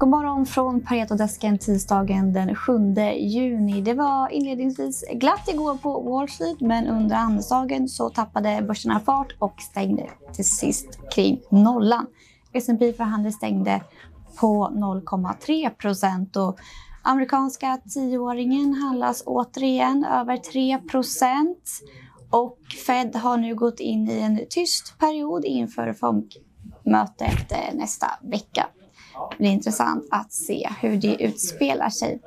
God morgon från Paretodesken tisdagen den 7 juni. Det var inledningsvis glatt igår på Wall Street men under handelsdagen så tappade börserna fart och stängde till sist kring nollan. S&P för stängde på 0,3 procent och amerikanska tioåringen handlas återigen över 3 procent. Och Fed har nu gått in i en tyst period inför FOMC-mötet nästa vecka. Det blir intressant att se hur det utspelar sig.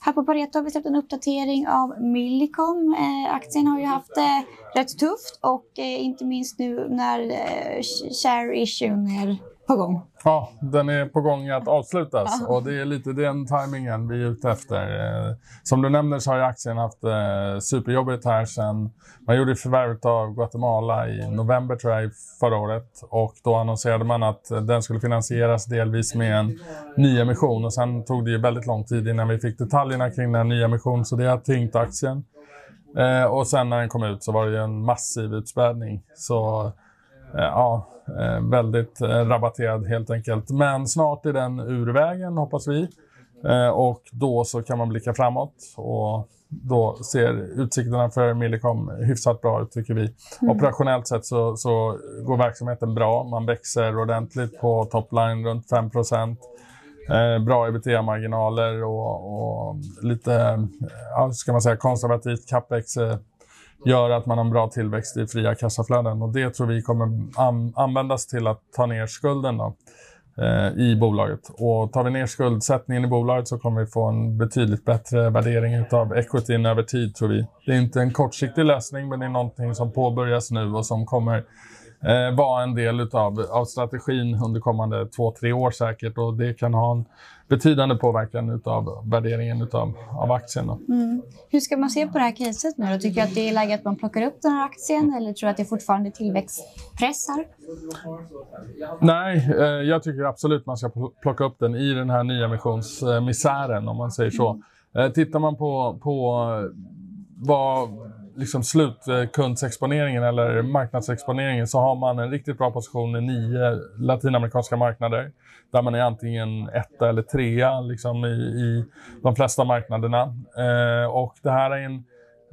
Här på Pareto har vi släppt en uppdatering av Millicom. Eh, aktien har ju haft det rätt tufft och eh, inte minst nu när eh, share issuen är på gång. Ja, den är på gång att avslutas och det är lite den tajmingen vi är ute efter. Eh, som du nämner så har aktien haft eh, superjobbigt här sen man gjorde förvärvet av Guatemala i november tror jag förra året och då annonserade man att den skulle finansieras delvis med en nyemission och sen tog det ju väldigt lång tid innan vi fick detaljerna kring den nyemission så det har tyngt aktien. Eh, och sen när den kom ut så var det ju en massiv utspädning. Så ja, Eh, väldigt eh, rabatterad helt enkelt. Men snart är den ur vägen hoppas vi. Eh, och då så kan man blicka framåt. Och då ser utsikterna för Millicom hyfsat bra ut tycker vi. Mm. Operationellt sett så, så går verksamheten bra. Man växer ordentligt på topline runt 5 Eh, bra ebitda-marginaler och, och, lite ja, ska man säga, konservativt capex eh, gör att man har en bra tillväxt i fria kassaflöden. Och det tror vi kommer an användas till att ta ner skulden då, eh, i bolaget. Och tar vi ner skuldsättningen i bolaget så kommer vi få en betydligt bättre värdering av equityn över tid tror vi. Det är inte en kortsiktig lösning men det är någonting som påbörjas nu och som kommer eh, vara en del utav, av strategin under kommande två, tre år säkert. Och det kan ha en betydande påverkan av värderingen utav, av aktien. Mm. Hur ska man se på det här caset nu? Då? Tycker du att det är läge att man plockar upp den här aktien eller tror du att det fortfarande är tillväxtpress här? Nej, eh, jag tycker absolut man ska plocka upp den i den här nyemissionsmisären om man säger så. Mm. Tittar man på, på vad liksom slutkundsexponeringen eller marknadsexponeringen så har man en riktigt bra position i nio latinamerikanska marknader där man är antingen etta eller trea liksom i, i de flesta marknaderna. Eh, och det här är en,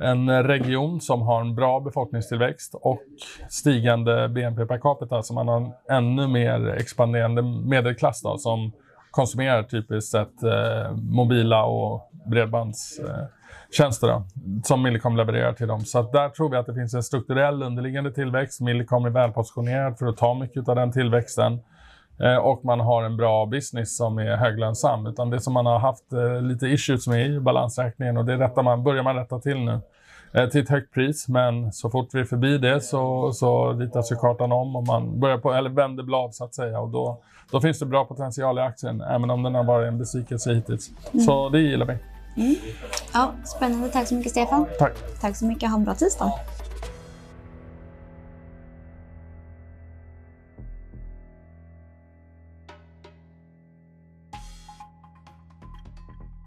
en region som har en bra befolkningstillväxt och stigande BNP per capita, så man har en ännu mer expanderande medelklass då, som konsumerar typiskt sett eh, mobila och bredbands eh, tjänster då, som Millicom levererar till dem. Så där tror vi att det finns en strukturell underliggande tillväxt. Millicom är välpositionerad för att ta mycket av den tillväxten. Eh, och man har en bra business som är höglönsam. Utan det som man har haft eh, lite issues med i balansräkningen och det rättar man, börjar man rätta till nu. Eh, till ett högt pris, men så fort vi är förbi det så, så ritas ju kartan om och man börjar på, eller vänder blad så att säga. Och då, då finns det bra potential i aktien, även om den har varit en besvikelse hittills. Mm. Så det gillar vi. Mm. Ja, spännande. Tack så mycket, Stefan. Tack. Tack så mycket. Ha en bra tisdag.